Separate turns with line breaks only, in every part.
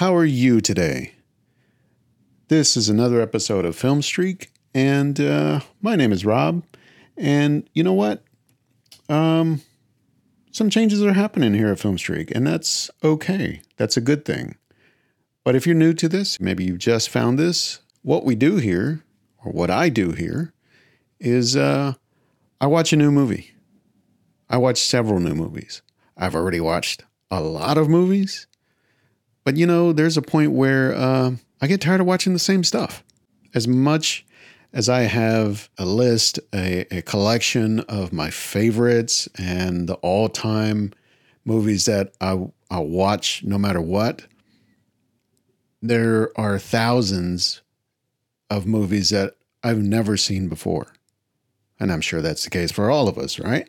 How are you today? This is another episode of Film Streak, and uh, my name is Rob. And you know what? Um, some changes are happening here at Film Streak, and that's okay. That's a good thing. But if you're new to this, maybe you've just found this, what we do here, or what I do here, is uh, I watch a new movie. I watch several new movies. I've already watched a lot of movies, but you know, there's a point where uh, I get tired of watching the same stuff. As much as I have a list, a, a collection of my favorites and the all time movies that I, I watch no matter what, there are thousands of movies that I've never seen before. And I'm sure that's the case for all of us, right?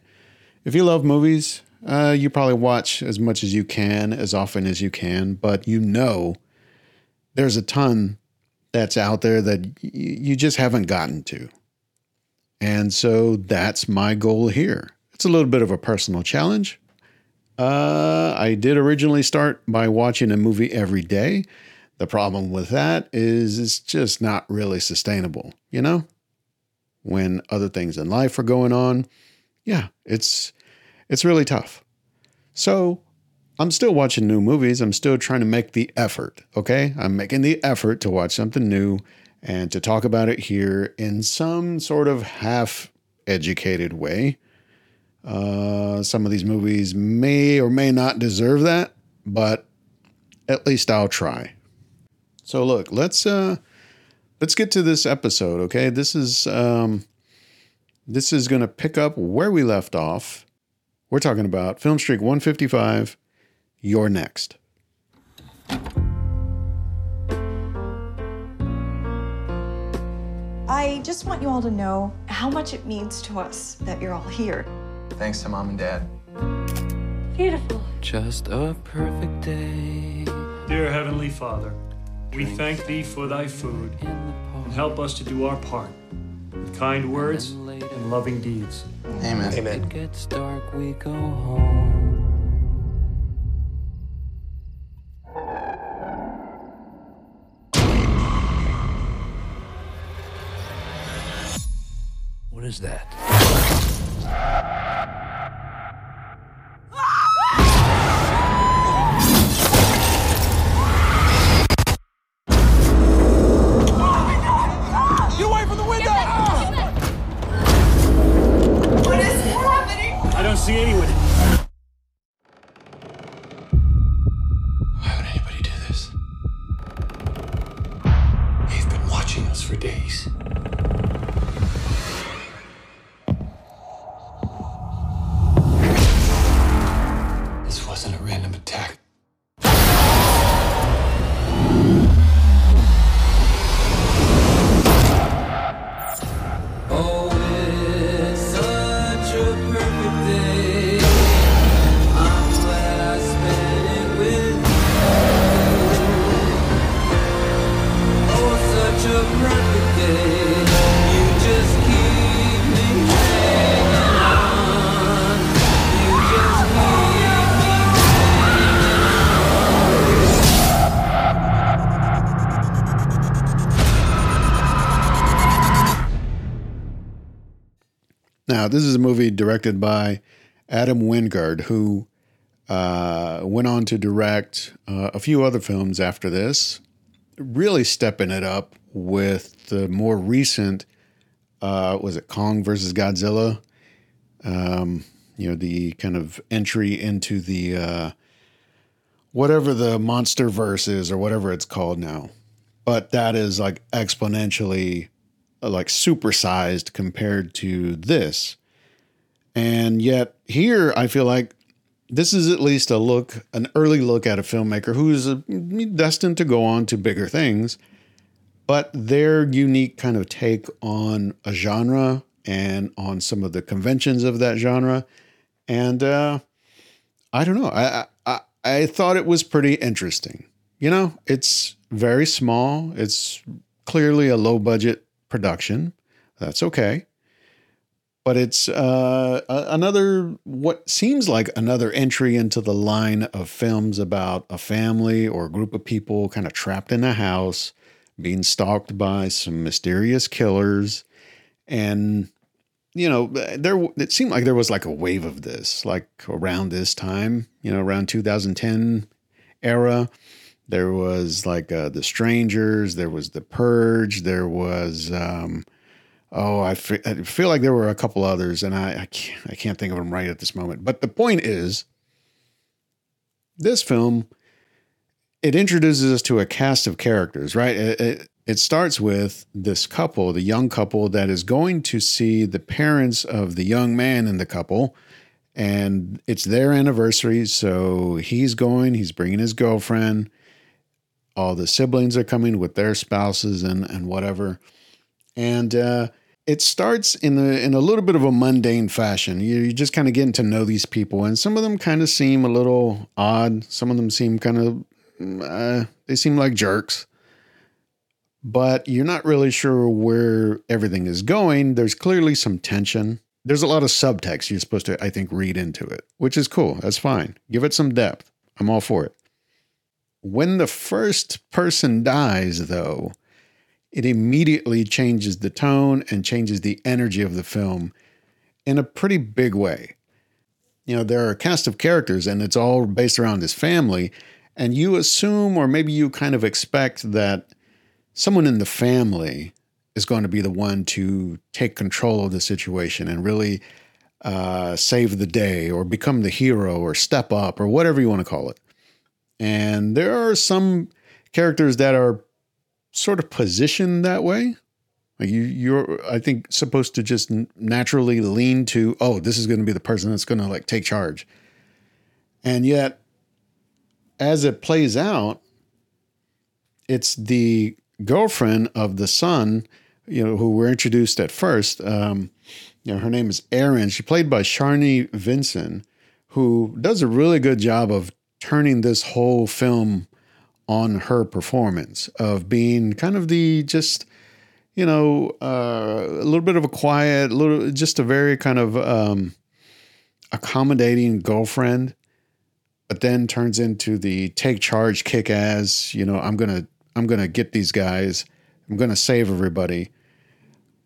If you love movies, uh, you probably watch as much as you can, as often as you can, but you know there's a ton that's out there that y- you just haven't gotten to. And so that's my goal here. It's a little bit of a personal challenge. Uh, I did originally start by watching a movie every day. The problem with that is it's just not really sustainable, you know? When other things in life are going on, yeah, it's it's really tough. So, I'm still watching new movies. I'm still trying to make the effort, okay? I'm making the effort to watch something new and to talk about it here in some sort of half educated way. Uh, some of these movies may or may not deserve that, but at least I'll try. So look, let's uh let's get to this episode, okay? This is um this is going to pick up where we left off. We're talking about Film Streak 155. You're next.
I just want you all to know how much it means to us that you're all here.
Thanks to mom and dad.
Beautiful.
Just a perfect day
Dear Heavenly Father, we thank thee for thy food and help us to do our part with kind words and loving deeds.
Amen.
It gets dark, we go home.
What is that?
This
is a movie directed by Adam Wingard, who uh, went on to direct uh, a few other films after this, really stepping it up with the more recent, uh, was it Kong versus Godzilla? Um, you know, the kind of entry into the uh, whatever the monster verse is or whatever it's called now. But that is like exponentially like supersized compared to this. And yet here I feel like this is at least a look, an early look at a filmmaker who's uh, destined to go on to bigger things, but their unique kind of take on a genre and on some of the conventions of that genre. And uh, I don't know. I, I I thought it was pretty interesting. You know, it's very small. It's clearly a low budget production. That's okay. But it's uh, another what seems like another entry into the line of films about a family or a group of people kind of trapped in a house being stalked by some mysterious killers. And you know there it seemed like there was like a wave of this like around this time you know around 2010 era. There was like uh, the strangers there was the purge there was um oh I fe- I feel like there were a couple others and I I can't, I can't think of them right at this moment. But the point is this film it introduces us to a cast of characters right? It, it, it starts with this couple the young couple that is going to see the parents of the young man in the couple and it's their anniversary so he's going he's bringing his girlfriend. All the siblings are coming with their spouses and and whatever. And uh it starts in a in a little bit of a mundane fashion. You, you just kind of getting to know these people, and some of them kind of seem a little odd. Some of them seem kind of uh, they seem like jerks, but you're not really sure where everything is going. There's clearly some tension. There's a lot of subtext you're supposed to, I think, read into it, which is cool. That's fine. Give it some depth. I'm all for it. When the first person dies, though, it immediately changes the tone and changes the energy of the film in a pretty big way. You know, there are a cast of characters and it's all based around this family. And you assume, or maybe you kind of expect, that someone in the family is going to be the one to take control of the situation and really uh, save the day or become the hero or step up or whatever you want to call it. And there are some characters that are sort of positioned that way. Like you, you're, I think, supposed to just naturally lean to, oh, this is going to be the person that's going to like take charge. And yet, as it plays out, it's the girlfriend of the son, you know, who were introduced at first. Um, you know, her name is Erin. She played by Sharni Vinson, who does a really good job of turning this whole film on her performance of being kind of the just you know uh, a little bit of a quiet little just a very kind of um, accommodating girlfriend but then turns into the take charge kick ass you know i'm gonna i'm gonna get these guys i'm gonna save everybody.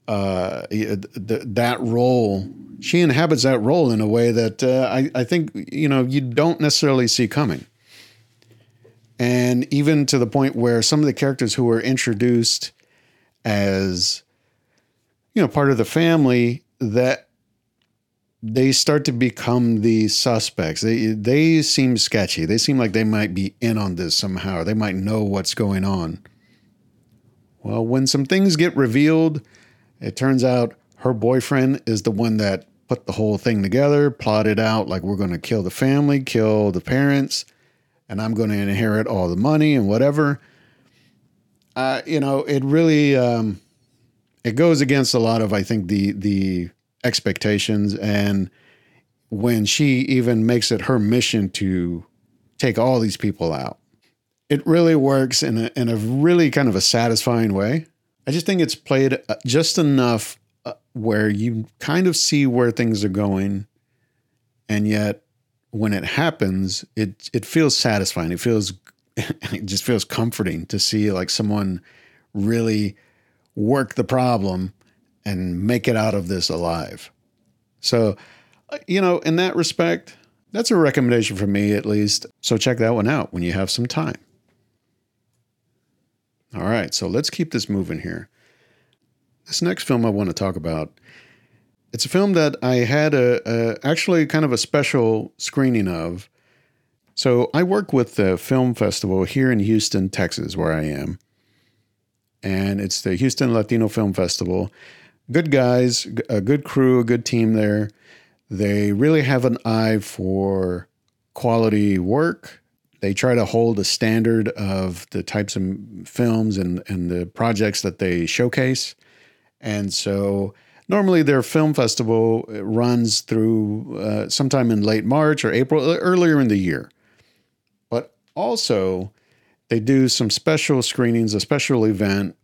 Uh, th- that role she inhabits that role in a way that uh, I, I think you know you don't necessarily see coming and even to the point where some of the characters who were introduced as you know part of the family that they start to become the suspects. They they seem sketchy. They seem like they might be in on this somehow. They might know what's going on. Well when some things get revealed it turns out her boyfriend is the one that put the whole thing together plotted out like we're going to kill the family kill the parents and I'm going to inherit all the money and whatever. Uh, you know, it really um, it goes against a lot of I think the the expectations and when she even makes it her mission to take all these people out. It really works in a in a really kind of a satisfying way. I just think it's played uh, just enough uh, where you kind of see where things are going and yet when it happens, it it feels satisfying. It feels it just feels comforting to see like someone really work the problem and make it out of this alive. So, uh, you know, in that respect, that's a recommendation for me at least. So check that one out when you have some time. All right, so let's keep this moving here. This next film I want to talk about it's a film that I had a, a, actually kind of a special screening of. So I work with the film festival here in Houston, Texas, where I am, and it's the Houston Latino Film Festival. Good guys, a good crew, a good team there. They really have an eye for quality work. They try to hold a standard of the types of films and, and the projects that they showcase. And so normally their film festival runs through uh, sometime in late March or April, earlier in the year. But also, they do some special screenings, a special event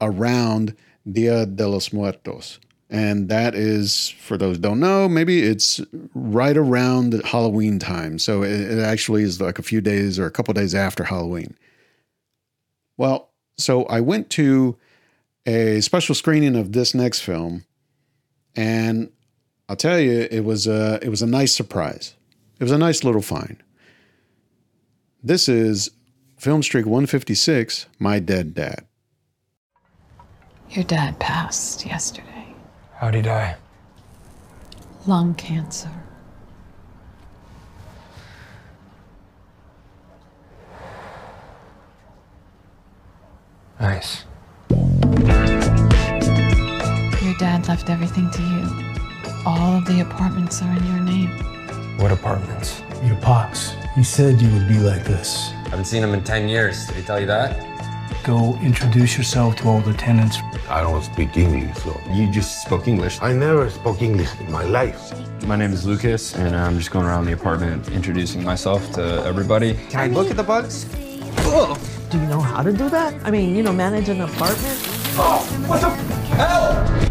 around Dia de los Muertos, And that is, for those don't know, maybe it's right around Halloween time. So it, it actually is like a few days or a couple days after Halloween. Well, so I went to a special screening of this next film, and I'll tell you, it was a it was a nice surprise. It was a nice little find. This is Film Streak 156, My Dead Dad.
Your dad passed yesterday.
How'd he die?
Lung cancer.
Nice.
Dad left everything to you. All of the apartments are in your name.
What apartments?
Your pops. He said you would be like this.
I haven't seen him in 10 years. Did he tell you that?
Go introduce yourself to all the tenants.
I don't speak English, so.
You just spoke English.
I never spoke English in my life.
My name is Lucas, and I'm just going around the apartment introducing myself to everybody.
Can I look at the bugs?
Do you know how to do that? I mean, you know, manage an apartment?
Oh, what the hell?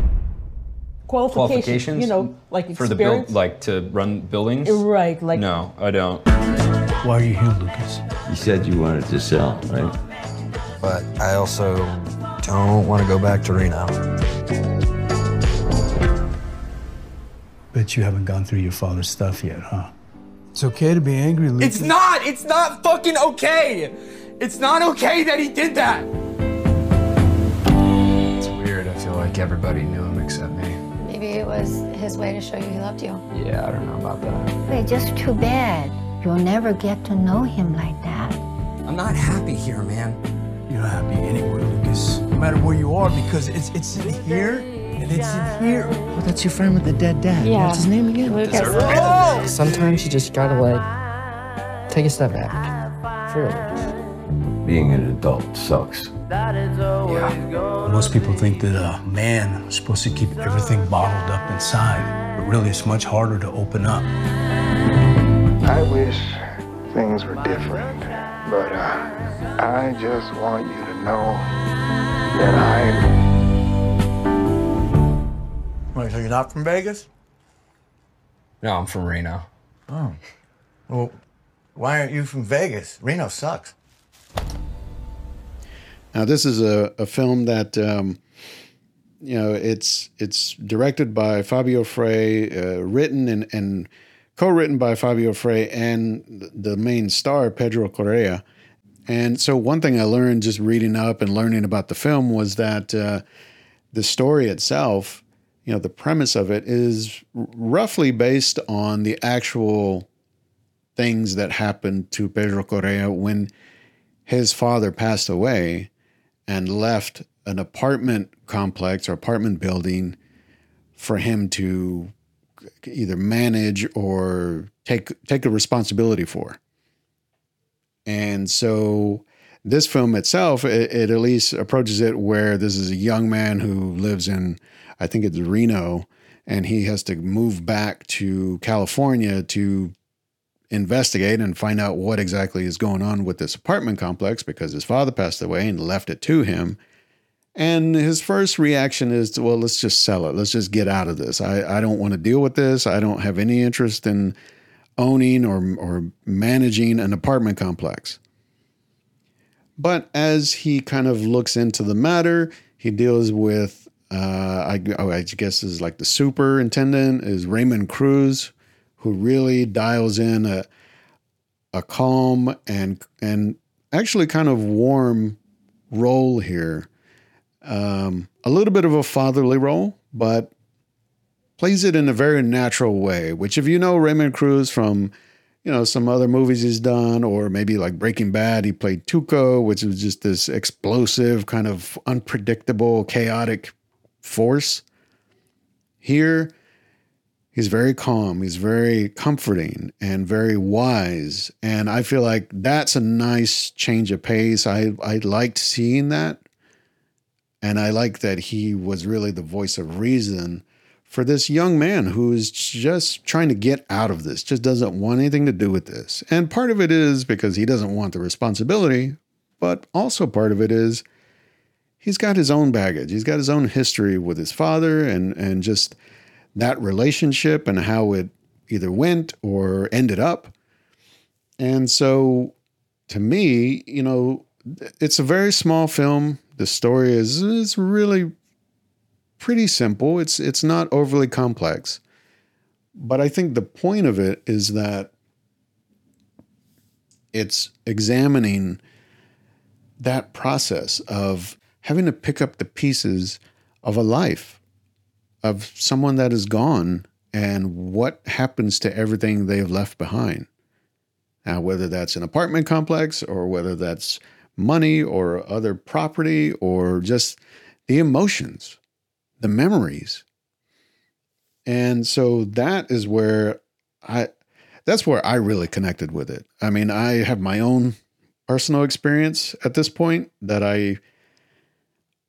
Qualifications,
Qualifications?
you know, like
For the build, like to run buildings?
Uh, right, like
No, I don't.
Why are you here, Lucas?
You said you wanted to sell, right?
But I also don't want to go back to Reno.
Bet you haven't gone through your father's stuff yet, huh? It's okay to be angry, Lucas.
It's not! It's not fucking okay! It's not okay that he did that!
It's weird. I feel like everybody knew him
was his way to show you he loved you.
Yeah, I don't know about that.
It's just too bad. You'll never get to know him like that.
I'm not happy here, man.
You're not happy anywhere, Lucas. No matter where you are, because it's it's in here and it's in here.
Well, that's your friend with the dead dad.
Yeah.
What's his name again?
Lucas.
Sometimes you just gotta, like, take a step back. For real.
Being an adult sucks. Yeah.
Most people think that a man is supposed to keep everything bottled up inside, but really it's much harder to open up.
I wish things were different, but uh, I just want you to know that I.
Wait, so you're not from Vegas?
No, I'm from Reno.
Oh. Well, why aren't you from Vegas? Reno sucks.
Now, this is a, a film that um, you know it's it's directed by Fabio Frey, uh, written and, and co-written by Fabio Frey and the main star Pedro Correa. And so, one thing I learned just reading up and learning about the film was that uh, the story itself, you know, the premise of it is roughly based on the actual things that happened to Pedro Correa when his father passed away and left an apartment complex or apartment building for him to either manage or take take a responsibility for. And so this film itself, it, it at least approaches it where this is a young man who lives in, I think it's Reno, and he has to move back to California to investigate and find out what exactly is going on with this apartment complex because his father passed away and left it to him. And his first reaction is, to, well, let's just sell it. Let's just get out of this. I, I don't want to deal with this. I don't have any interest in owning or, or managing an apartment complex. But as he kind of looks into the matter, he deals with, uh, I, oh, I guess is like the superintendent is Raymond Cruz, who really dials in a, a calm and and actually kind of warm role here. Um, a little bit of a fatherly role, but plays it in a very natural way. Which, if you know Raymond Cruz from, you know, some other movies he's done, or maybe like Breaking Bad, he played Tuco, which was just this explosive, kind of unpredictable, chaotic force. Here, he's very calm, he's very comforting and very wise. And I feel like that's a nice change of pace. I, I liked seeing that. And I like that he was really the voice of reason for this young man who is just trying to get out of this, just doesn't want anything to do with this. And part of it is because he doesn't want the responsibility, but also part of it is he's got his own baggage. He's got his own history with his father and and just that relationship and how it either went or ended up. And so to me, you know, it's a very small film. The story is is really pretty simple. It's it's not overly complex. But I think the point of it is that it's examining that process of having to pick up the pieces of a life of someone that is gone and what happens to everything they've left behind. Now, whether that's an apartment complex or whether that's money or other property or just the emotions, the memories. And so that is where I that's where I really connected with it. I mean, I have my own personal experience at this point that I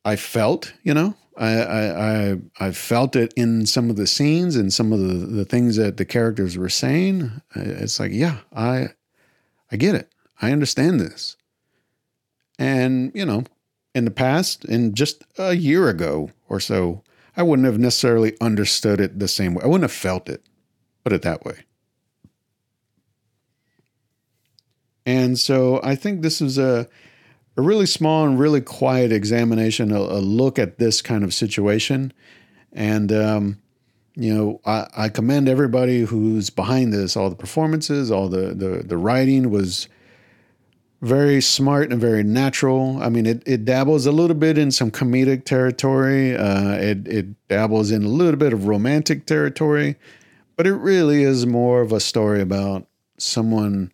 I felt, you know, I I I, felt it in some of the scenes and some of the, the things that the characters were saying. It's like, yeah, I I get it. I understand this. And, you know, in the past, in just a year ago or so, I wouldn't have necessarily understood it the same way. I wouldn't have felt it, put it that way. And so I think this is a, a really small and really quiet examination, a, a look at this kind of situation. And, um, you know, I, I commend everybody who's behind this. All the performances, all the, the, the writing was very smart and very natural. I mean, it, it dabbles a little bit in some comedic territory. Uh, it, it dabbles in a little bit of romantic territory, but it really is more of a story about someone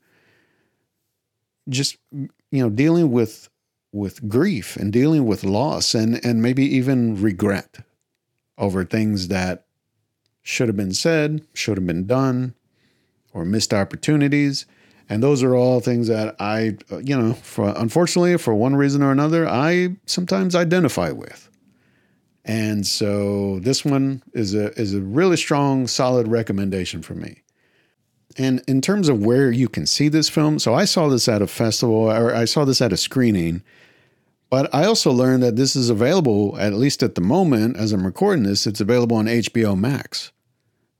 just you know dealing with with grief and dealing with loss and and maybe even regret over things that should have been said, should have been done, or missed opportunities. And those are all things that I, uh, you know, for unfortunately, for one reason or another, I sometimes identify with. And so this one is a is a really strong, solid recommendation for me. And in terms of where you can see this film, so I saw this at a festival or I saw this at a screening, but I also learned that this is available, at least at the moment as I'm recording this, it's available on HBO Max,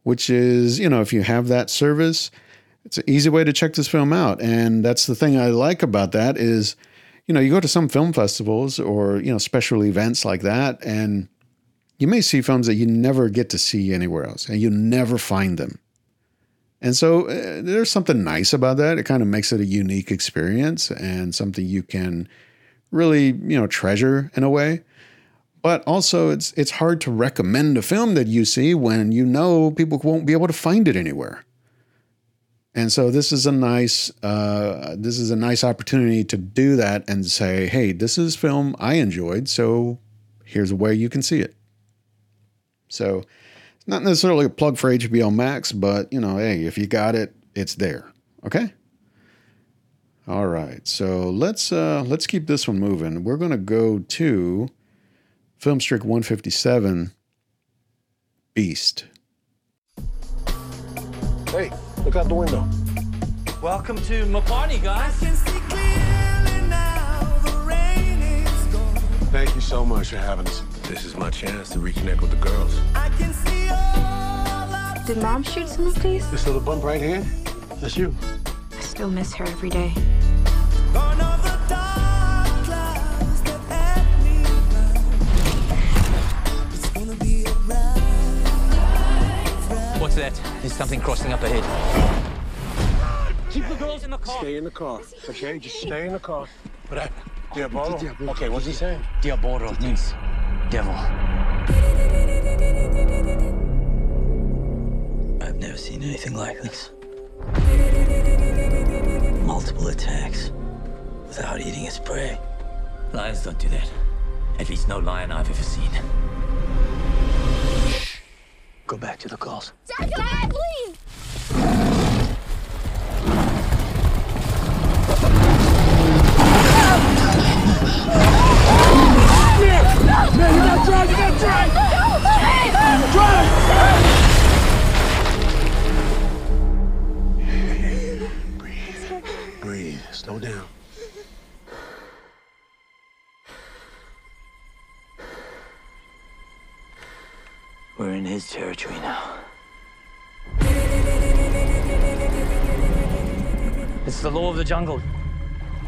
which is, you know, if you have that service, it's an easy way to check this film out. And that's the thing I like about that is, you know, you go to some film festivals or, you know, special events like that, and you may see films that you never get to see anywhere else and you never find them. And so uh, there's something nice about that. It kind of makes it a unique experience and something you can really, you know, treasure in a way. But also it's it's hard to recommend a film that you see when you know people won't be able to find it anywhere. And so this is a nice uh, this is a nice opportunity to do that and say, hey, this is film I enjoyed, so here's a way you can see it. So it's not necessarily a plug for HBO Max, but you know, hey, if you got it, it's there. Okay. All right, so let's uh, let's keep this one moving. We're going to go to Film Streak 157, Beast.
Hey, look out the window.
Welcome to my party, guys.
Thank you so much for having us. This is my chance to reconnect with the girls.
I can see all Did mom shoot some of these?
This little bump right here, that's you.
I still miss her every day.
What's that? There's something crossing up ahead. Keep the girls in the car.
Stay in the car, okay? Just stay in the car. What happened? Diabolo? Okay, what's he saying?
Diabolo means devil.
I've never seen anything like this. Multiple attacks without eating its prey.
Lions don't do that. At least no lion I've ever seen.
Go back to the calls.
Dad, Dad, please!
Man, you gotta drive, you gotta drive! Drive! slow down.
We're in his territory now.
It's the law of the jungle.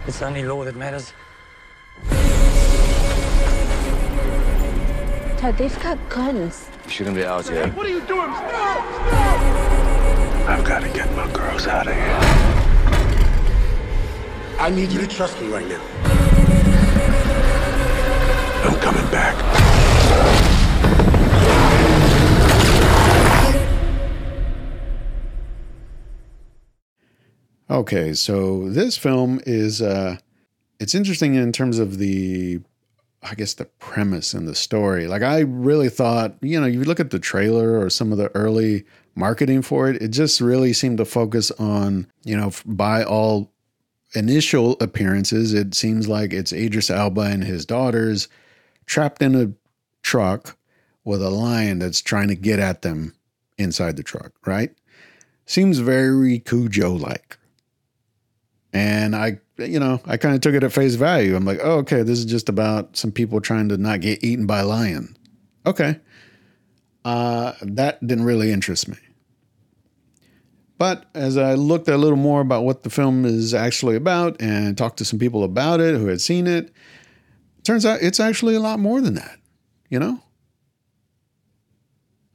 It's the only law that matters.
Todd, they've got guns.
You shouldn't be out here.
What are you doing? Stop! Stop! I've got to get my girls out of here. I need you to trust me right now. I'm coming back.
Okay, so this film is uh it's interesting in terms of the I guess the premise and the story. Like I really thought, you know, you look at the trailer or some of the early marketing for it, it just really seemed to focus on, you know, by all initial appearances, it seems like it's Idris Elba and his daughters trapped in a truck with a lion that's trying to get at them inside the truck, right? Seems very Cujo like. And I, you know, I kind of took it at face value. I'm like, oh, okay, this is just about some people trying to not get eaten by a lion. Okay. Uh, that didn't really interest me. But as I looked a little more about what the film is actually about and talked to some people about it who had seen it, turns out it's actually a lot more than that, you know?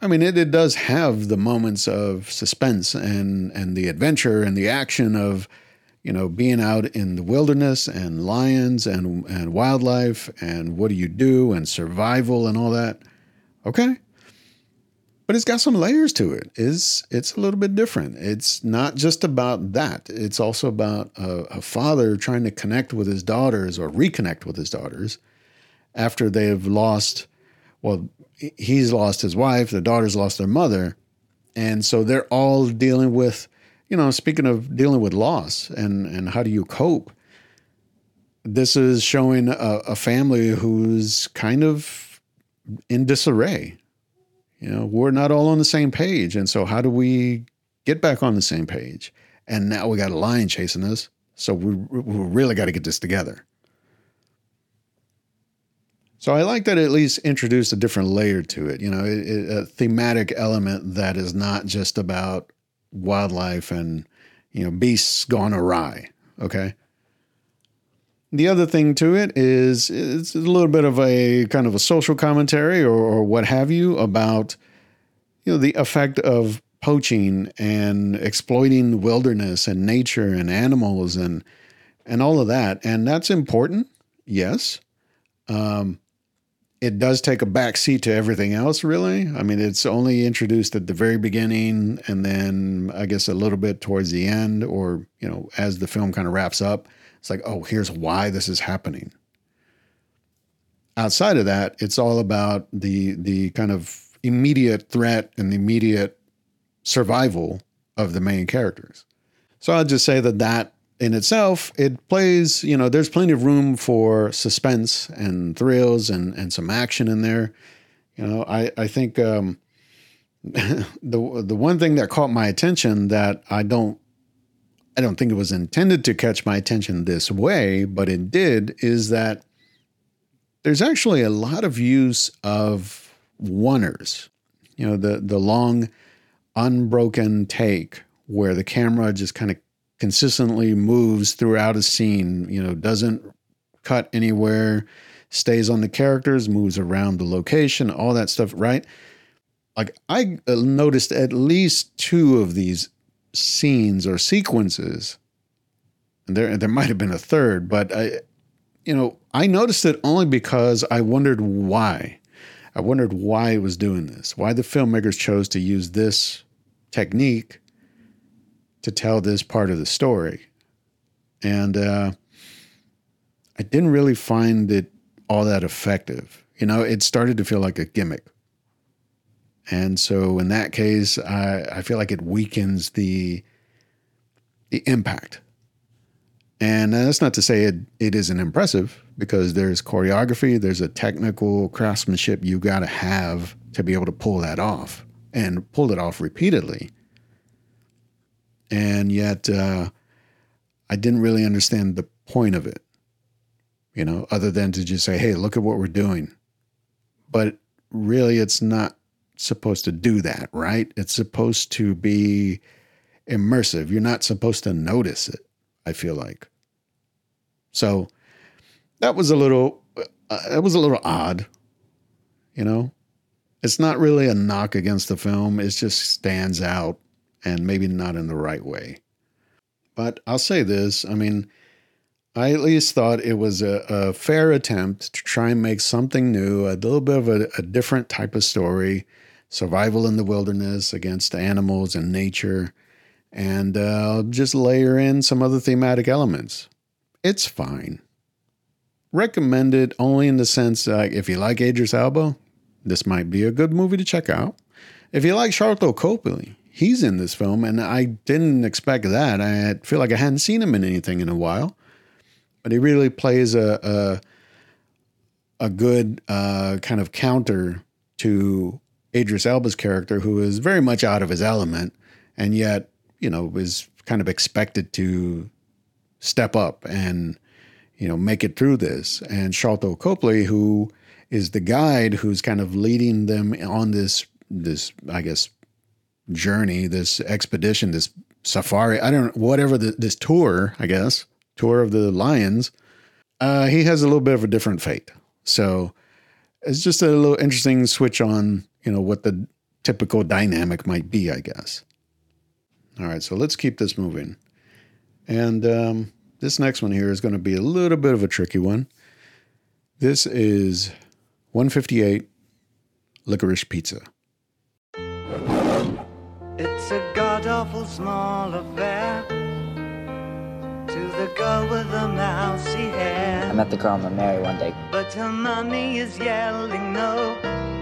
I mean, it, it does have the moments of suspense and, and the adventure and the action of, you know, being out in the wilderness and lions and, and wildlife and what do you do and survival and all that. Okay. But it's got some layers to it. It's, it's a little bit different. It's not just about that. It's also about a, a father trying to connect with his daughters or reconnect with his daughters after they've lost, well, he's lost his wife, the daughters lost their mother. And so they're all dealing with you know, speaking of dealing with loss and and how do you cope, this is showing a, a family who's kind of in disarray. You know, we're not all on the same page, and so how do we get back on the same page? And now we got a lion chasing us, so we we really got to get this together. So I like that it at least introduced a different layer to it. You know, a thematic element that is not just about wildlife and you know beasts gone awry okay the other thing to it is it's a little bit of a kind of a social commentary or, or what have you about you know the effect of poaching and exploiting the wilderness and nature and animals and and all of that and that's important yes um, it does take a back seat to everything else, really. I mean, it's only introduced at the very beginning and then I guess a little bit towards the end, or, you know, as the film kind of wraps up. It's like, oh, here's why this is happening. Outside of that, it's all about the the kind of immediate threat and the immediate survival of the main characters. So I'll just say that that in itself, it plays, you know, there's plenty of room for suspense and thrills and, and some action in there. You know, I, I think um, the the one thing that caught my attention that I don't I don't think it was intended to catch my attention this way, but it did, is that there's actually a lot of use of oners. You know, the the long unbroken take where the camera just kind of consistently moves throughout a scene, you know, doesn't cut anywhere, stays on the characters, moves around the location, all that stuff, right? Like I uh, noticed at least two of these scenes or sequences. And there there might have been a third, but I you know, I noticed it only because I wondered why. I wondered why it was doing this, why the filmmakers chose to use this technique to tell this part of the story. And uh, I didn't really find it all that effective. You know, it started to feel like a gimmick. And so in that case, I, I feel like it weakens the the impact. And that's not to say it, it isn't impressive because there's choreography, there's a technical craftsmanship you got to have to be able to pull that off and pull it off repeatedly and yet uh, I didn't really understand the point of it, you know, other than to just say, "Hey, look at what we're doing." But really, it's not supposed to do that, right? It's supposed to be immersive. You're not supposed to notice it, I feel like. So that was a little uh, it was a little odd, you know. It's not really a knock against the film. It just stands out and maybe not in the right way. But I'll say this, I mean, I at least thought it was a, a fair attempt to try and make something new, a little bit of a, a different type of story, survival in the wilderness against animals and nature, and uh, just layer in some other thematic elements. It's fine. Recommended only in the sense that if you like Idris Elba, this might be a good movie to check out. If you like Sharlto Copley, he's in this film, and I didn't expect that. I feel like I hadn't seen him in anything in a while, but he really plays a a, a good uh, kind of counter to Idris Elba's character, who is very much out of his element, and yet you know is kind of expected to step up and you know make it through this. And Sharlto Copley, who is the guide who's kind of leading them on this this I guess journey, this expedition, this safari. I don't whatever the, this tour, I guess tour of the lions. Uh, he has a little bit of a different fate. So it's just a little interesting switch on, you know, what the typical dynamic might be, I guess. All right, so let's keep this moving. And um, this next one here is going to be a little bit of a tricky one. This is 158 Licorice Pizza.
It's a god awful small affair to the girl with the mousy hair.
I met the girl I'm gonna marry one day.
But her mommy is yelling no, and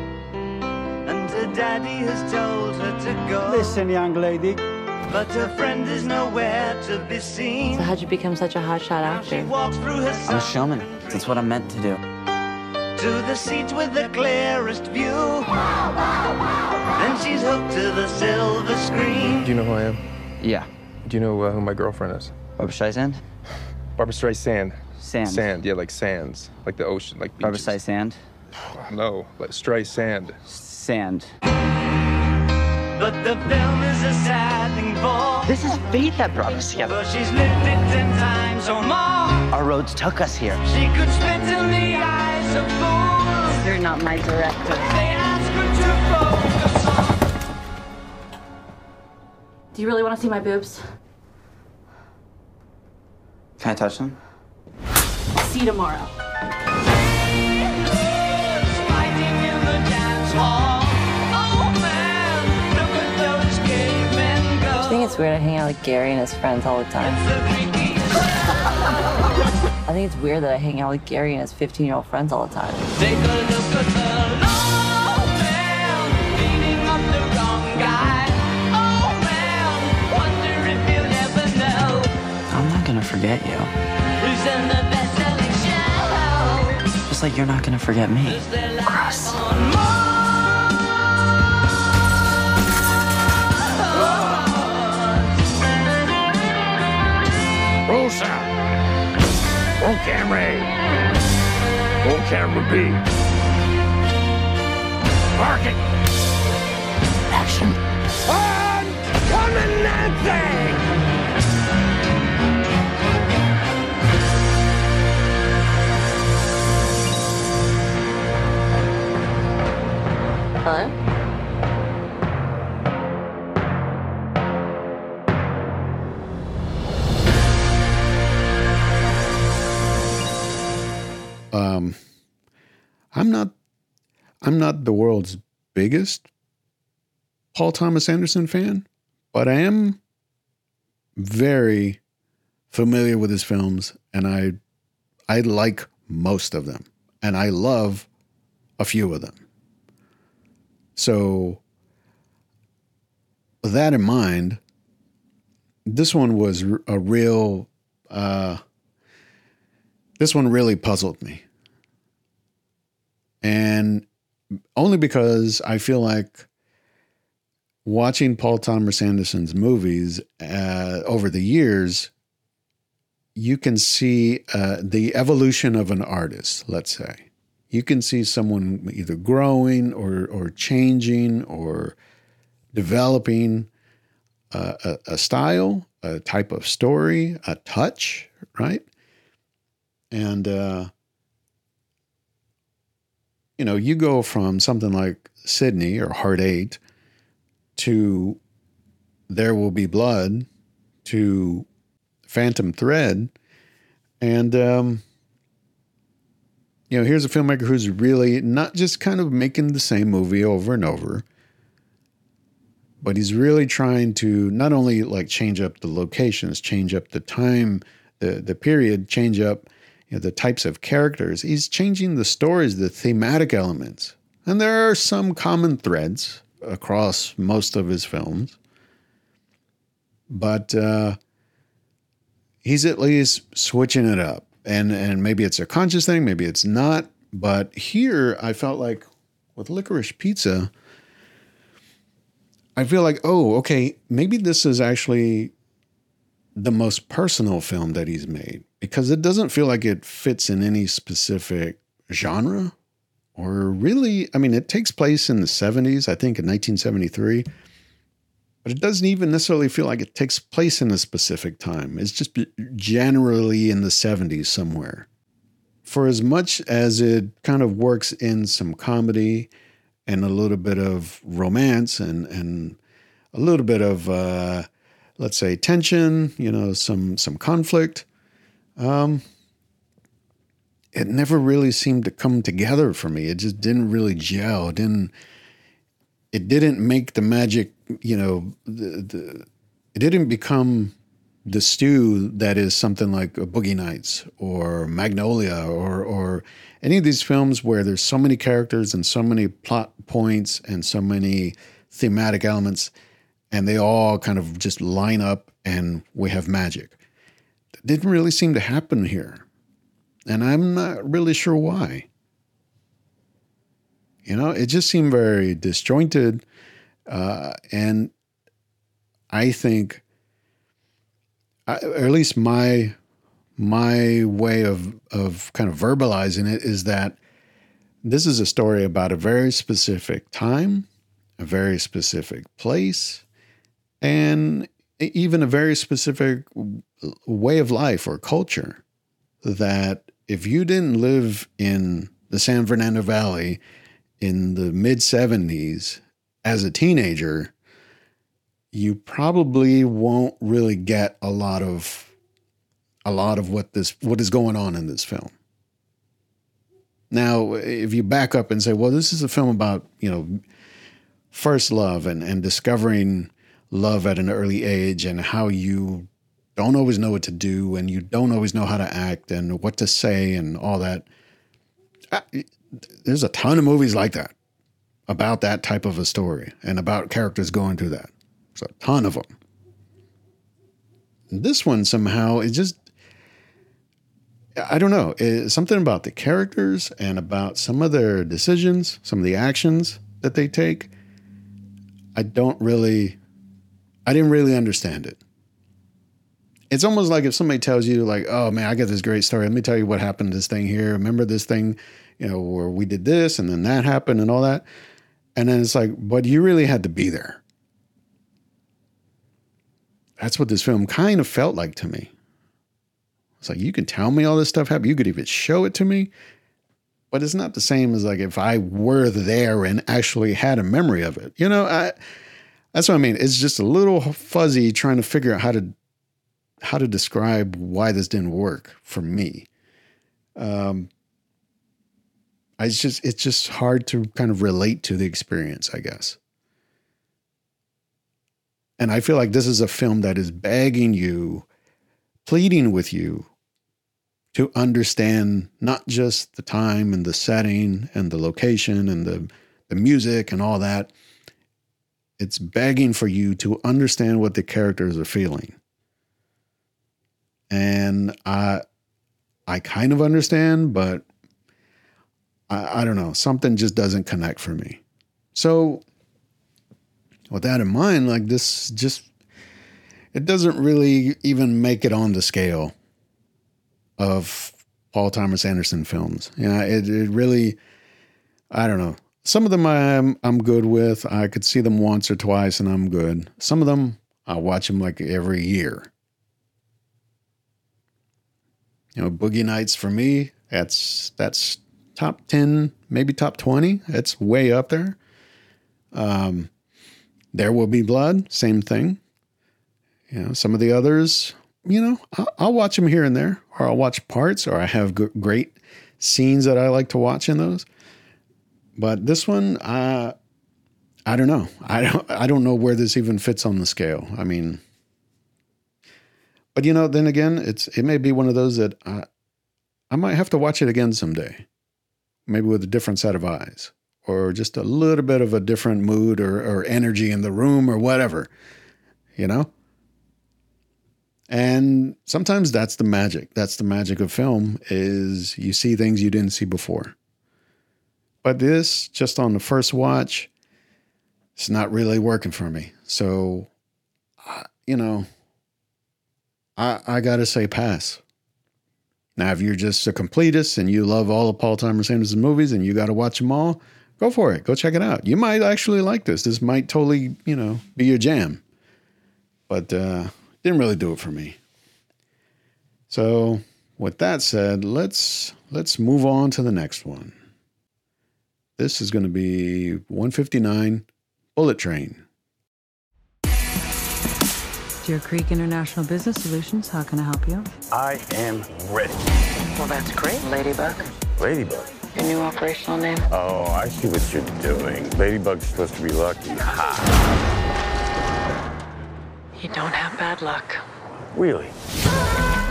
her daddy has told her to go.
Listen, young lady.
But her friend is nowhere to be seen.
So how'd you become such a hotshot actor?
Walks through her
I'm a showman. That's what I'm meant to do.
to the seat with the clearest view. Then she's hooked to the silver screen.
Do you know who I am?
Yeah.
Do you know uh, who my girlfriend is?
Barbara Streisand?
Barbara Streisand.
Sand.
Sand, yeah, like sands, like the ocean, like beaches.
Barbara
beaches.
Streisand?
No, like Streisand.
Sand.
But the film is a sad thing for.
This is fate that brought us together.
But she's lived it ten times or more.
Our roads took us here.
She could spit in the eyes of fools.
You're not my director.
They ask her to focus on.
Do you really want to see my boobs?
Can I touch them?
See you tomorrow. It's weird I hang out with Gary and his friends all the time. I think it's weird that I hang out with Gary and his 15 year old friends all the time.
I'm not gonna forget you. Just like you're not gonna forget me.
Gross.
Rosa! On camera A. On camera B. Parking! Action! On
I'm not the world's biggest Paul Thomas Anderson fan, but I am very familiar with his films and I I like most of them and I love a few of them. So with that in mind, this one was a real uh this one really puzzled me. And only because I feel like watching Paul Thomas Anderson's movies uh, over the years, you can see uh, the evolution of an artist, let's say. You can see someone either growing or or changing or developing a, a, a style, a type of story, a touch, right? And uh, you know, you go from something like Sydney or Hard Eight to There Will Be Blood to Phantom Thread, and um, you know, here's a filmmaker who's really not just kind of making the same movie over and over, but he's really trying to not only like change up the locations, change up the time, the the period, change up you know, the types of characters. He's changing the stories, the thematic elements, and there are some common threads across most of his films. But uh, he's at least switching it up, and and maybe it's a conscious thing, maybe it's not. But here, I felt like with Licorice Pizza. I feel like, oh, okay, maybe this is actually the most personal film that he's made because it doesn't feel like it fits in any specific genre or really, I mean, it takes place in the 70s, I think in 1973, but it doesn't even necessarily feel like it takes place in a specific time. It's just generally in the 70s somewhere. For as much as it kind of works in some comedy and a little bit of romance and and a little bit of uh, let's say tension, you know, some some conflict. Um, it never really seemed to come together for me. It just didn't really gel. It didn't it didn't make the magic, you know, the, the it didn't become the stew that is something like Boogie Nights or Magnolia or or any of these films where there's so many characters and so many plot points and so many thematic elements and they all kind of just line up and we have magic. Didn't really seem to happen here. And I'm not really sure why. You know, it just seemed very disjointed. Uh, and I think, I, or at least my my way of of kind of verbalizing it is that this is a story about a very specific time, a very specific place, and even a very specific way of life or culture that if you didn't live in the San Fernando Valley in the mid 70s as a teenager, you probably won't really get a lot of a lot of what this what is going on in this film. Now, if you back up and say, well, this is a film about, you know, first love and, and discovering love at an early age and how you don't always know what to do and you don't always know how to act and what to say and all that. There's a ton of movies like that about that type of a story and about characters going through that. There's a ton of them. This one somehow is just I don't know. It's something about the characters and about some of their decisions, some of the actions that they take. I don't really, I didn't really understand it. It's almost like if somebody tells you, like, oh man, I got this great story. Let me tell you what happened to this thing here. Remember this thing, you know, where we did this and then that happened and all that. And then it's like, but you really had to be there. That's what this film kind of felt like to me. It's like you can tell me all this stuff happened. You could even show it to me, but it's not the same as like if I were there and actually had a memory of it. You know, I, that's what I mean. It's just a little fuzzy trying to figure out how to how to describe why this didn't work for me. Um, I just it's just hard to kind of relate to the experience, I guess. And I feel like this is a film that is begging you, pleading with you to understand not just the time and the setting and the location and the, the music and all that. It's begging for you to understand what the characters are feeling. And I I kind of understand, but I, I don't know. Something just doesn't connect for me. So with that in mind, like this just it doesn't really even make it on the scale of Paul Thomas Anderson films. You know, it, it really, I don't know. Some of them I'm I'm good with. I could see them once or twice and I'm good. Some of them I watch them like every year. You know, Boogie Nights for me, that's that's top 10, maybe top 20. It's way up there. Um There Will Be Blood, same thing. You know, some of the others, you know, I'll, I'll watch them here and there, or I'll watch parts, or I have g- great scenes that I like to watch in those. But this one, uh, I don't know. I don't. I don't know where this even fits on the scale. I mean, but you know, then again, it's it may be one of those that I, I might have to watch it again someday, maybe with a different set of eyes, or just a little bit of a different mood or, or energy in the room or whatever, you know. And sometimes that's the magic. That's the magic of film is you see things you didn't see before. But this, just on the first watch, it's not really working for me. So, you know, I I gotta say pass. Now, if you're just a completist and you love all of Paul Thomas Anderson movies and you got to watch them all, go for it. Go check it out. You might actually like this. This might totally, you know, be your jam. But uh, didn't really do it for me. So, with that said, let's let's move on to the next one. This is going to be 159 Bullet Train.
Deer Creek International Business Solutions, how can I help you?
I am ready.
Well, that's great, Ladybug.
Ladybug.
Your new operational name?
Oh, I see what you're doing. Ladybug's supposed to be lucky. Ha!
You don't have bad luck.
Really?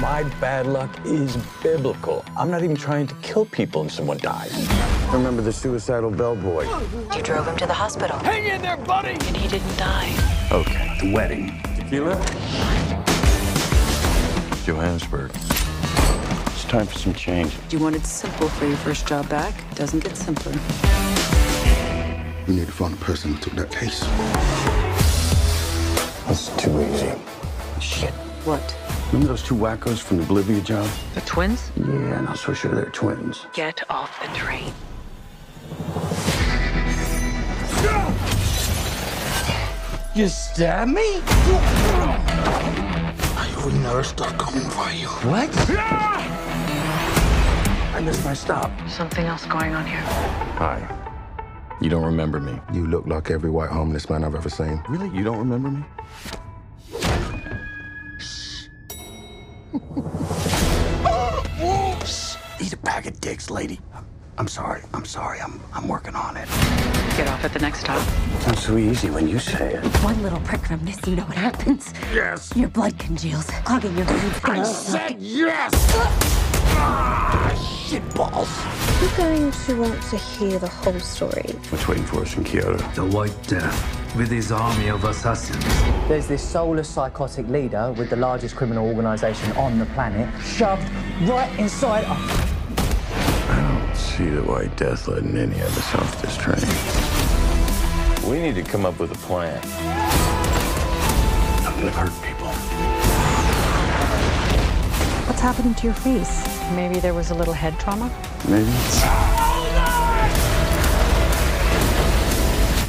My bad luck is biblical. I'm not even trying to kill people and someone dies. Remember the suicidal bellboy?
You drove him to the hospital.
Hang in there, buddy!
And he didn't die.
Okay, the wedding. Tequila? Johannesburg. It's time for some change.
You wanted simple for your first job back. Doesn't get simpler.
We need to find the person who took that case.
That's too easy. Shit.
What?
Remember those two wackos from the Bolivia job?
The twins?
Yeah, not so sure they're twins.
Get off the train.
You stab me?
We never stop coming for you.
What? I missed my stop.
Something else going on here.
Hi. You don't remember me.
You look like every white homeless man I've ever seen.
Really? You don't remember me? Oh, Eat a bag of dicks, lady. I'm sorry. I'm sorry. I'm I'm working on it.
Get off at the next stop.
Sounds so easy when you say it.
One little prick from this, you know what happens?
Yes.
Your blood congeals, clogging your veins.
I said yes! Uh. Shit balls.
You're going to want to hear the whole story.
What's waiting for us in Kyoto?
The White Death with his army of assassins.
There's this soulless psychotic leader with the largest criminal organization on the planet shoved right inside a
I don't see the White Death letting any of us off this train. We need to come up with a plan. I'm gonna hurt people.
What's happening to your face? Maybe there was a little head trauma?
Maybe.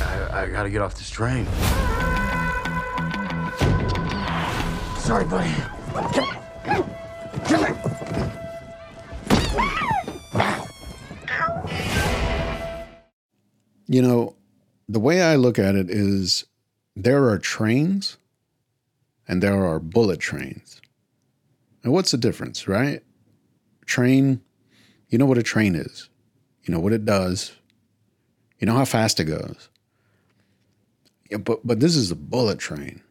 I, I gotta get off this train. Sorry, buddy. Kill it.
You know, the way I look at it is there are trains and there are bullet trains. And what's the difference, right? Train, you know what a train is, you know what it does, you know how fast it goes. Yeah, but but this is a bullet train.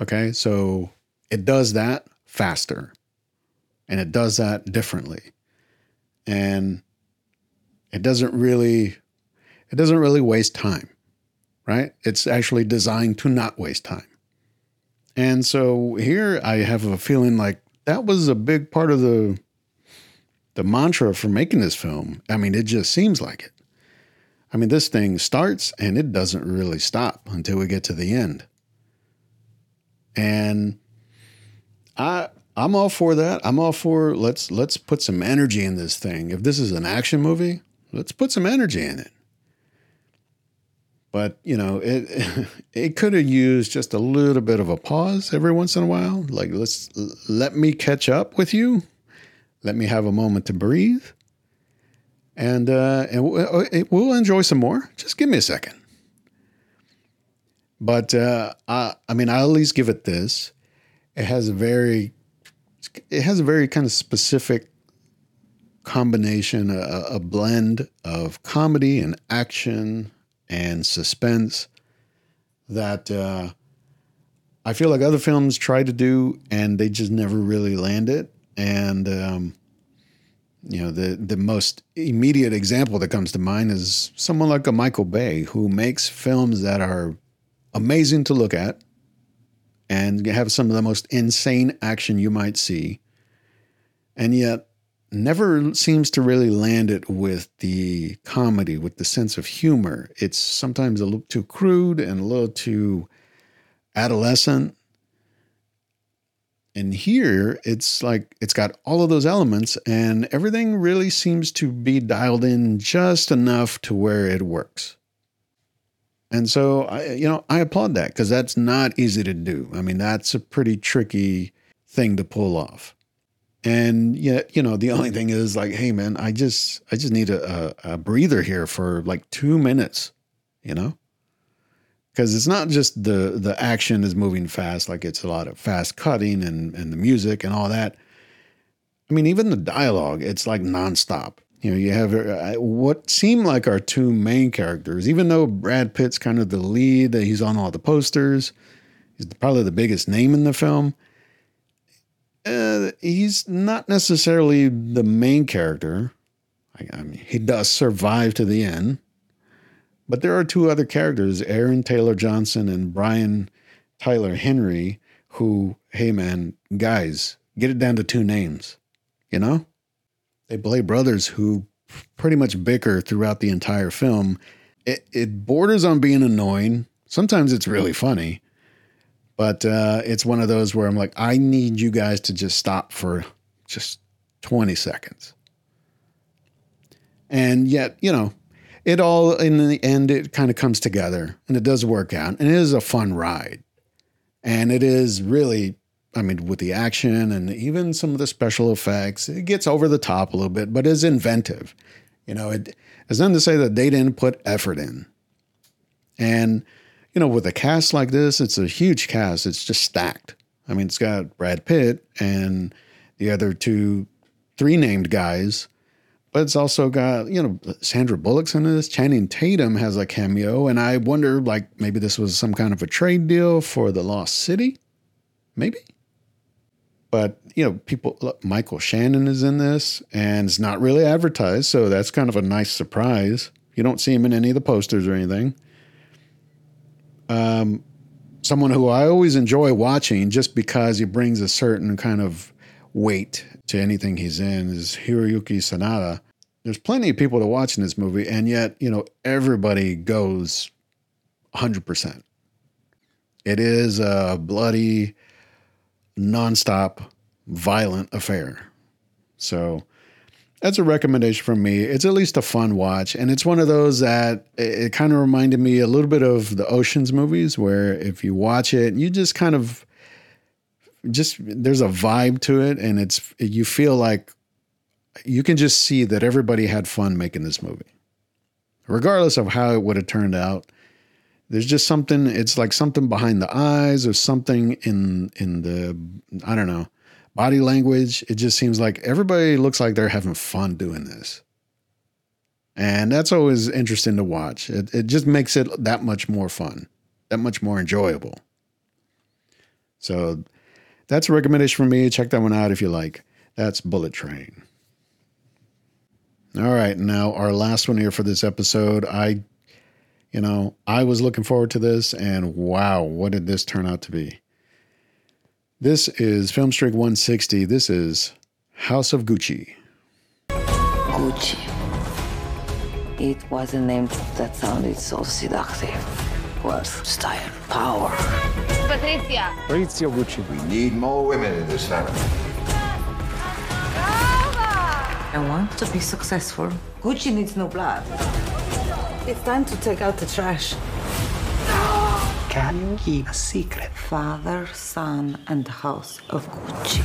Okay? So it does that faster. And it does that differently. And it doesn't really it doesn't really waste time, right? It's actually designed to not waste time. And so here I have a feeling like that was a big part of the the mantra for making this film. I mean, it just seems like it. I mean, this thing starts and it doesn't really stop until we get to the end. And I I'm all for that. I'm all for let's let's put some energy in this thing. If this is an action movie, let's put some energy in it. But you know, it it could have used just a little bit of a pause every once in a while. Like let's let me catch up with you. Let me have a moment to breathe. And uh, and we'll- we'll enjoy some more. Just give me a second. But uh, I, I mean, I'll at least give it this. It has a very, it has a very kind of specific combination, a, a blend of comedy and action and suspense that uh, I feel like other films try to do, and they just never really land it. And um, you know, the the most immediate example that comes to mind is someone like a Michael Bay who makes films that are amazing to look at and have some of the most insane action you might see, and yet never seems to really land it with the comedy, with the sense of humor. It's sometimes a little too crude and a little too adolescent. And here it's like it's got all of those elements, and everything really seems to be dialed in just enough to where it works. And so, I, you know, I applaud that because that's not easy to do. I mean, that's a pretty tricky thing to pull off. And yet, you know, the only thing is like, hey, man, I just, I just need a, a, a breather here for like two minutes, you know, because it's not just the the action is moving fast, like it's a lot of fast cutting and and the music and all that. I mean, even the dialogue, it's like nonstop. You know, you have uh, what seem like our two main characters, even though Brad Pitt's kind of the lead, he's on all the posters, he's probably the biggest name in the film. Uh, he's not necessarily the main character. I, I mean, he does survive to the end, but there are two other characters, Aaron Taylor Johnson and Brian Tyree Henry, who, hey man, guys, get it down to two names, you know? They play brothers who pretty much bicker throughout the entire film. It, it borders on being annoying. Sometimes it's really funny, but uh, it's one of those where I'm like, I need you guys to just stop for just 20 seconds. And yet, you know, it all in the end, it kind of comes together and it does work out. And it is a fun ride. And it is really I mean, with the action and even some of the special effects, it gets over the top a little bit, but is inventive. You know, it has nothing to say that they didn't put effort in. And, you know, with a cast like this, it's a huge cast. It's just stacked. I mean, it's got Brad Pitt and the other two, three named guys, but it's also got, you know, Sandra Bullock's in this. Channing Tatum has a cameo. And I wonder, like, maybe this was some kind of a trade deal for The Lost City? Maybe? But you know, people. Look, Michael Shannon is in this, and it's not really advertised, so that's kind of a nice surprise. You don't see him in any of the posters or anything. Um, someone who I always enjoy watching, just because he brings a certain kind of weight to anything he's in, is Hiroyuki Sanada. There's plenty of people to watch in this movie, and yet you know everybody goes 100. percent It is a bloody nonstop, violent affair. So that's a recommendation from me. It's at least a fun watch, and it's one of those that it, it kind of reminded me a little bit of the Ocean's movies, where if you watch it, you just kind of just there's a vibe to it, and it's you feel like you can just see that everybody had fun making this movie, regardless of how it would have turned out there's just something it's like something behind the eyes or something in in the i don't know body language it just seems like everybody looks like they're having fun doing this. And that's always interesting to watch. It, it just makes it that much more fun that much more enjoyable. So that's a recommendation from me. Check that one out if you like. That's bullet train. All right now our last one here for this episode. I you know, I was looking forward to this, and wow, what did this turn out to be? This is Filmstreak 160. This is House of Gucci.
Gucci. It was a name that sounded so seductive. Wealth, style, power.
Patricia.
Patricia Gucci.
We need more women in this family.
I want to be successful. Gucci needs no blood. It's time to take out the trash.
Can you keep a secret?
Father, son, and house of Gucci.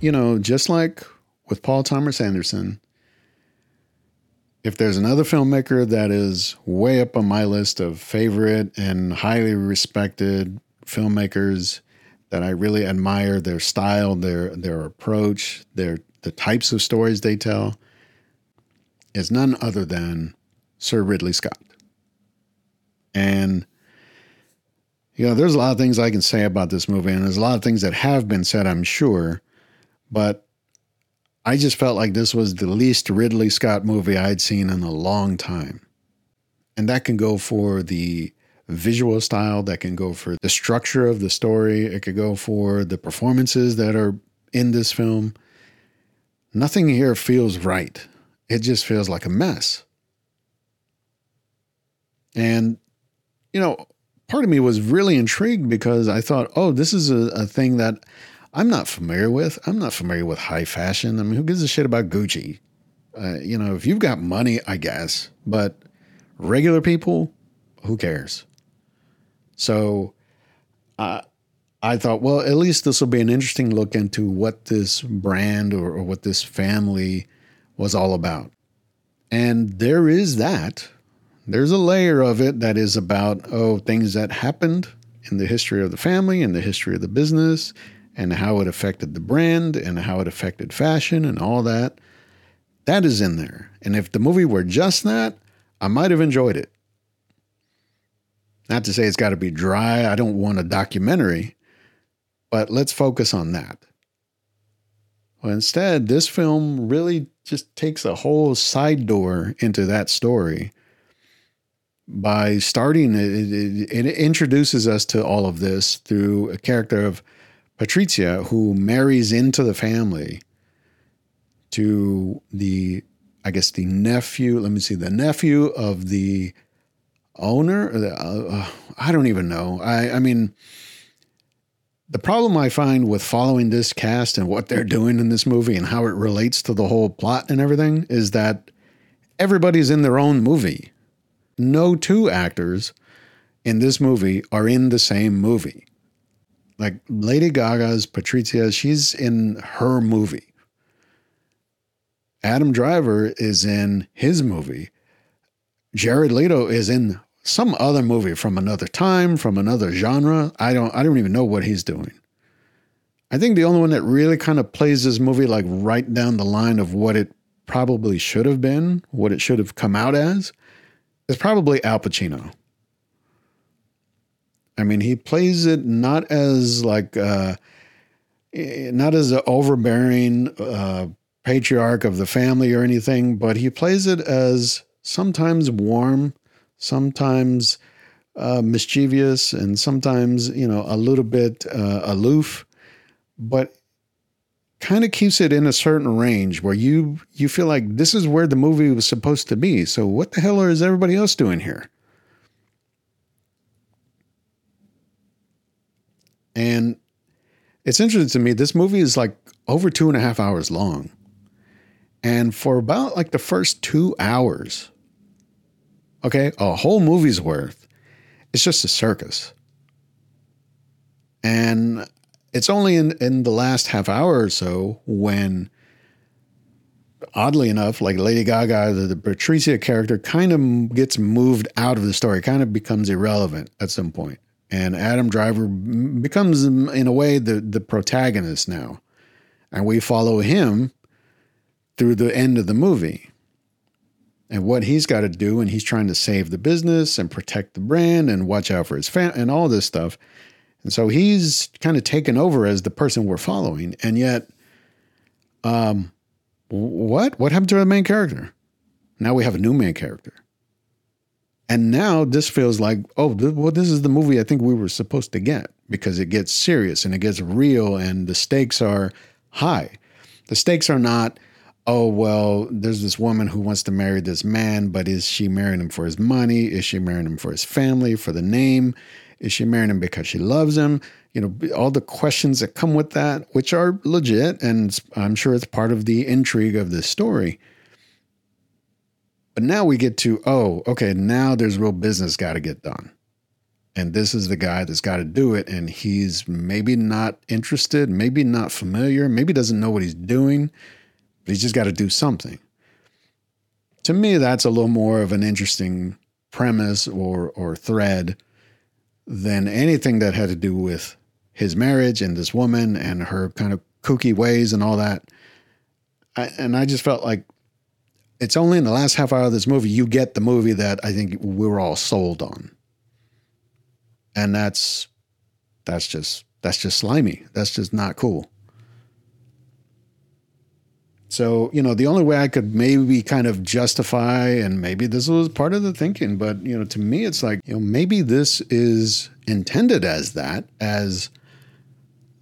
You know, just like with Paul Thomas Anderson, if there's another filmmaker that is way up on my list of favorite and highly respected filmmakers that I really admire their style, their their approach, their the types of stories they tell, is none other than Sir Ridley Scott. And you know, there's a lot of things I can say about this movie, and there's a lot of things that have been said, I'm sure, but I just felt like this was the least Ridley Scott movie I'd seen in a long time. And that can go for the visual style, that can go for the structure of the story, it could go for the performances that are in this film. Nothing here feels right. It just feels like a mess. And, you know, part of me was really intrigued because I thought, oh, this is a, a thing that I'm not familiar with. I'm not familiar with high fashion. I mean, who gives a shit about Gucci? Uh, you know, if you've got money, I guess, but regular people, who cares? So uh, I thought, well, at least this will be an interesting look into what this brand or, or what this family was all about. And there is that. There's a layer of it that is about, oh, things that happened in the history of the family and the history of the business and how it affected the brand and how it affected fashion and all that. That is in there. And if the movie were just that, I might have enjoyed it. Not to say it's got to be dry. I don't want a documentary, but let's focus on that. Well, instead, this film really just takes a whole side door into that story by starting it, it, it introduces us to all of this through a character of Patricia who marries into the family to the I guess the nephew, let me see, the nephew of the owner. Uh, I don't even know. I, I mean, the problem I find with following this cast and what they're doing in this movie and how it relates to the whole plot and everything is that everybody's in their own movie. No two actors in this movie are in the same movie. Like Lady Gaga's Patricia, she's in her movie. Adam Driver is in his movie. Jared Leto is in some other movie from another time, from another genre. I don't I don't even know what he's doing. I think the only one that really kind of plays this movie like right down the line of what it probably should have been, what it should have come out as, is probably Al Pacino. I mean, he plays it not as like uh not as an overbearing uh patriarch of the family or anything, but he plays it as sometimes warm, sometimes uh, mischievous, and sometimes, you know, a little bit uh, aloof, but kind of keeps it in a certain range where you you feel like this is where the movie was supposed to be. So what the hell is everybody else doing here? And it's interesting to me. This movie is like over two and a half hours long. And for about like the first two hours, okay, a whole movie's worth, it's just a circus. And it's only in, in the last half hour or so when, oddly enough, like Lady Gaga, the, the Patricia character kind of gets moved out of the story, kind of becomes irrelevant at some point. And Adam Driver becomes, in a way, the, the protagonist now. And we follow him through the end of the movie and what he's got to do and he's trying to save the business and protect the brand and watch out for his family and all this stuff and so he's kind of taken over as the person we're following and yet um what what happened to the main character now we have a new main character and now this feels like oh th- well this is the movie i think we were supposed to get because it gets serious and it gets real and the stakes are high the stakes are not oh, well, there's this woman who wants to marry this man, but is she marrying him for his money? Is she marrying him for his family, for the name? Is she marrying him because she loves him? You know, all the questions that come with that, which are legit, and I'm sure it's part of the intrigue of this story. But now we get to, oh, okay, now there's real business got to get done. And this is the guy that's got to do it. And he's maybe not interested, maybe not familiar, maybe doesn't know what he's doing, but he's just got to do something. To me, that's a little more of an interesting premise or, or thread than anything that had to do with his marriage and this woman and her kind of kooky ways and all that. I, and I just felt like it's only in the last half hour of this movie you get the movie that I think we were all sold on. And that's that's just that's just slimy. That's just not cool. So, you know, the only way I could maybe kind of justify, and maybe this was part of the thinking, but, you know, to me, it's like, you know, maybe this is intended as that, as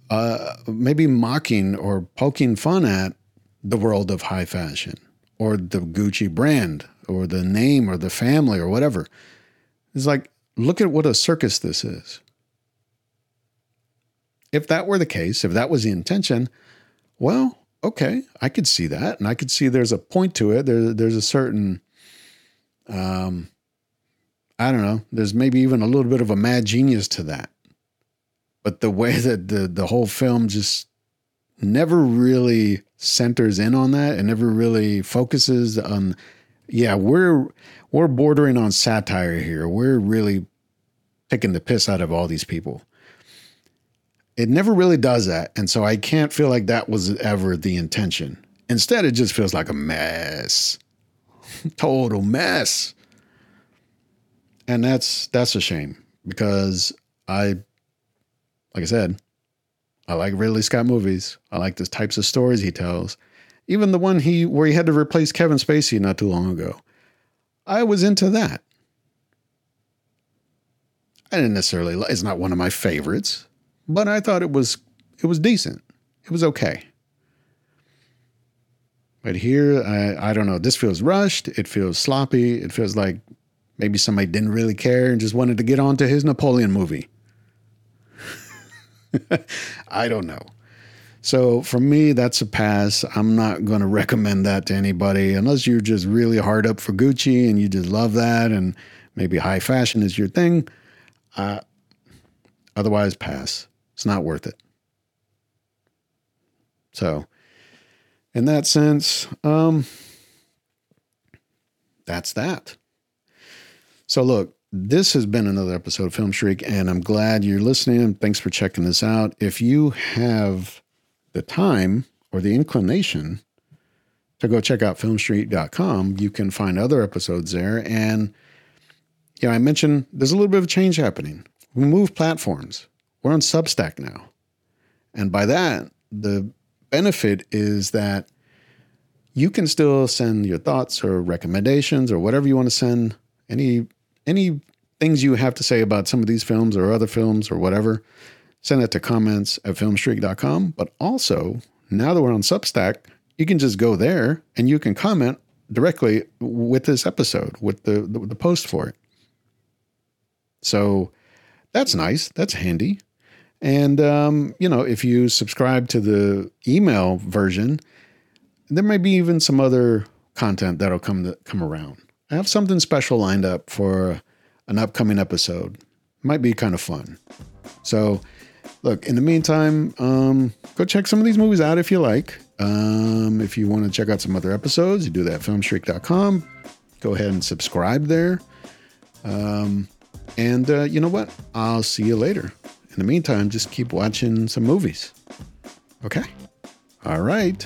uh, maybe mocking or poking fun at the world of high fashion or the Gucci brand or the name or the family or whatever. It's like, look at what a circus this is. If that were the case, if that was the intention, well, okay, I could see that. And I could see there's a point to it. There, there's a certain, um, I don't know, there's maybe even a little bit of a mad genius to that. But the way that the, the whole film just never really centers in on that and never really focuses on yeah we're we're bordering on satire here we're really taking the piss out of all these people it never really does that and so i can't feel like that was ever the intention instead it just feels like a mess total mess and that's that's a shame because i like i said I like Ridley Scott movies. I like the types of stories he tells. Even the one he where he had to replace Kevin Spacey not too long ago. I was into that. I didn't necessarily it's not one of my favorites, but I thought it was it was decent. It was okay. But here, I, I don't know. This feels rushed. It feels sloppy. It feels like maybe somebody didn't really care and just wanted to get on to his Napoleon movie. I don't know. So for me, that's a pass. I'm not going to recommend that to anybody unless you're just really hard up for Gucci and you just love that and maybe high fashion is your thing. Uh, otherwise, pass. It's not worth it. So, in that sense, um, that's that. So, look, this has been another episode of Film Streak, and I'm glad you're listening. Thanks for checking this out. If you have the time or the inclination to go check out filmstreak.com, you can find other episodes there. And, you know, I mentioned there's a little bit of change happening. We moved platforms. We're on Substack now. And by that, the benefit is that you can still send your thoughts or recommendations or whatever you want to send, any any things you have to say about some of these films or other films or whatever, send it to comments at filmstreak.com. But also, now that we're on Substack, you can just go there and you can comment directly with this episode, with the, the, the post for it. So that's nice. That's handy. And, um, you know, if you subscribe to the email version, there may be even some other content that'll come to, come around. I have something special lined up for an upcoming episode. Might be kind of fun. So, look, in the meantime, um, go check some of these movies out if you like. Um, if you want to check out some other episodes, you do that at filmstreak.com. Go ahead and subscribe there. Um, and uh, you know what? I'll see you later. In the meantime, just keep watching some movies. Okay? All right.